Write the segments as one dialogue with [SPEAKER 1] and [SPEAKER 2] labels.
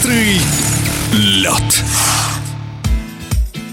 [SPEAKER 1] Быстрый лед.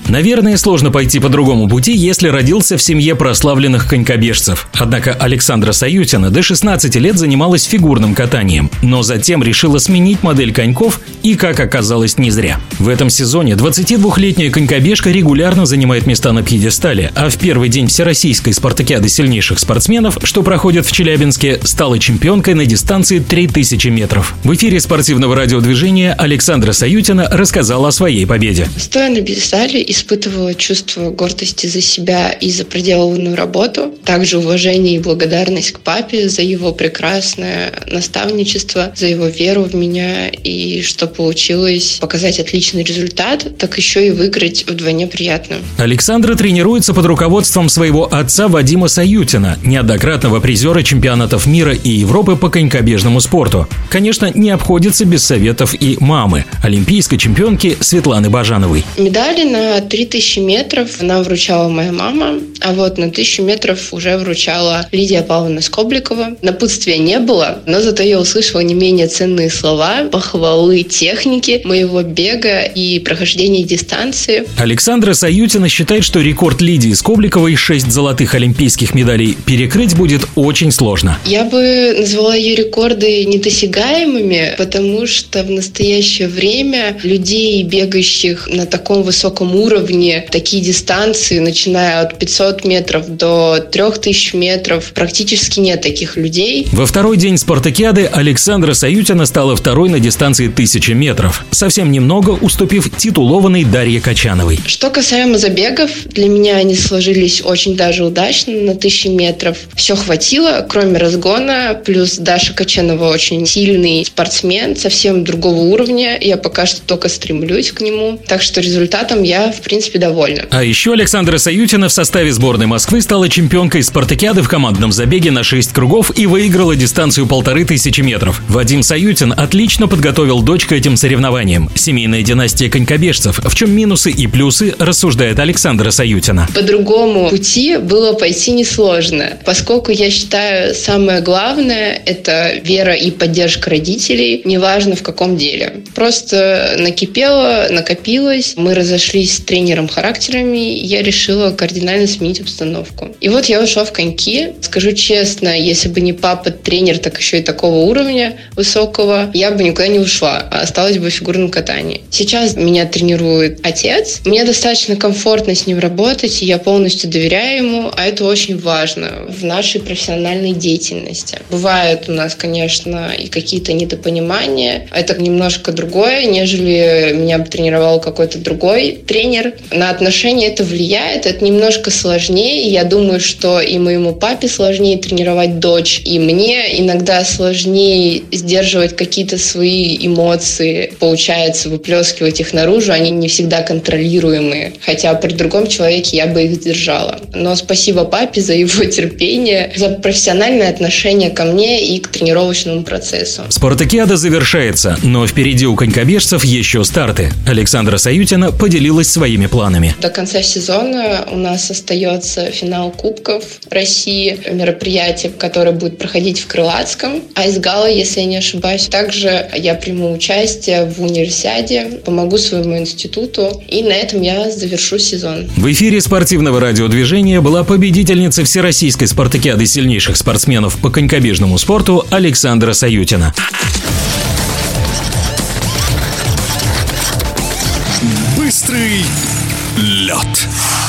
[SPEAKER 2] Наверное, сложно пойти по другому пути, если родился в семье прославленных конькобежцев. Однако Александра Саютина до 16 лет занималась фигурным катанием, но затем решила сменить модель коньков и, как оказалось, не зря. В этом сезоне 22-летняя конькобежка регулярно занимает места на пьедестале, а в первый день Всероссийской спартакиады сильнейших спортсменов, что проходит в Челябинске, стала чемпионкой на дистанции 3000 метров. В эфире спортивного радиодвижения Александра Саютина рассказала о своей победе.
[SPEAKER 3] Стоя на пьедестале и испытывала чувство гордости за себя и за проделанную работу, также уважение и благодарность к папе за его прекрасное наставничество, за его веру в меня и что получилось показать отличный результат, так еще и выиграть вдвойне приятно.
[SPEAKER 2] Александра тренируется под руководством своего отца Вадима Саютина, неоднократного призера чемпионатов мира и Европы по конькобежному спорту. Конечно, не обходится без советов и мамы, олимпийской чемпионки Светланы Бажановой.
[SPEAKER 3] Медали на 3000 метров нам вручала моя мама, а вот на 1000 метров уже вручала Лидия Павловна Скобликова. Напутствия не было, но зато я услышала не менее ценные слова, похвалы техники моего бега и прохождения дистанции.
[SPEAKER 2] Александра Саютина считает, что рекорд Лидии Скобликовой 6 золотых олимпийских медалей перекрыть будет очень сложно.
[SPEAKER 3] Я бы назвала ее рекорды недосягаемыми, потому что в настоящее время людей, бегающих на таком высоком уровне, уровне такие дистанции, начиная от 500 метров до 3000 метров, практически нет таких людей.
[SPEAKER 2] Во второй день спартакиады Александра Саютина стала второй на дистанции 1000 метров, совсем немного уступив титулованной Дарье Качановой.
[SPEAKER 3] Что касаемо забегов, для меня они сложились очень даже удачно на 1000 метров. Все хватило, кроме разгона, плюс Даша Качанова очень сильный спортсмен, совсем другого уровня. Я пока что только стремлюсь к нему. Так что результатом я, в принципе, довольна.
[SPEAKER 2] А еще Александра Саютина в составе сборной Москвы стала чемпионкой спартакиады в командном забеге на 6 кругов и выиграла дистанцию полторы тысячи метров. Вадим Саютин отлично подготовил дочь к этим соревнованиям. Семейная династия конькобежцев. В чем минусы и плюсы, рассуждает Александра Саютина.
[SPEAKER 3] По другому пути было пойти несложно, поскольку я считаю, самое главное – это вера и поддержка родителей, неважно в каком деле. Просто накипело, накопилось, мы разошлись с тренером характерами, я решила кардинально сменить обстановку. И вот я ушла в коньки. Скажу честно, если бы не папа тренер, так еще и такого уровня высокого, я бы никуда не ушла, а осталась бы в фигурном катании. Сейчас меня тренирует отец. Мне достаточно комфортно с ним работать, и я полностью доверяю ему, а это очень важно в нашей профессиональной деятельности. Бывают у нас, конечно, и какие-то недопонимания. Это немножко другое, нежели меня бы тренировал какой-то другой тренер, на отношения это влияет, это немножко сложнее. Я думаю, что и моему папе сложнее тренировать дочь, и мне иногда сложнее сдерживать какие-то свои эмоции. Получается выплескивать их наружу, они не всегда контролируемые. Хотя при другом человеке я бы их сдержала. Но спасибо папе за его терпение, за профессиональное отношение ко мне и к тренировочному процессу.
[SPEAKER 2] Спартакиада завершается, но впереди у конькобежцев еще старты. Александра Саютина поделилась своей своими планами?
[SPEAKER 3] До конца сезона у нас остается финал Кубков России, мероприятие, которое будет проходить в Крылатском, а из Гала, если я не ошибаюсь. Также я приму участие в универсиаде, помогу своему институту, и на этом я завершу сезон.
[SPEAKER 2] В эфире спортивного радиодвижения была победительница Всероссийской спартакиады сильнейших спортсменов по конькобежному спорту Александра Саютина.
[SPEAKER 1] Быстрый Lot.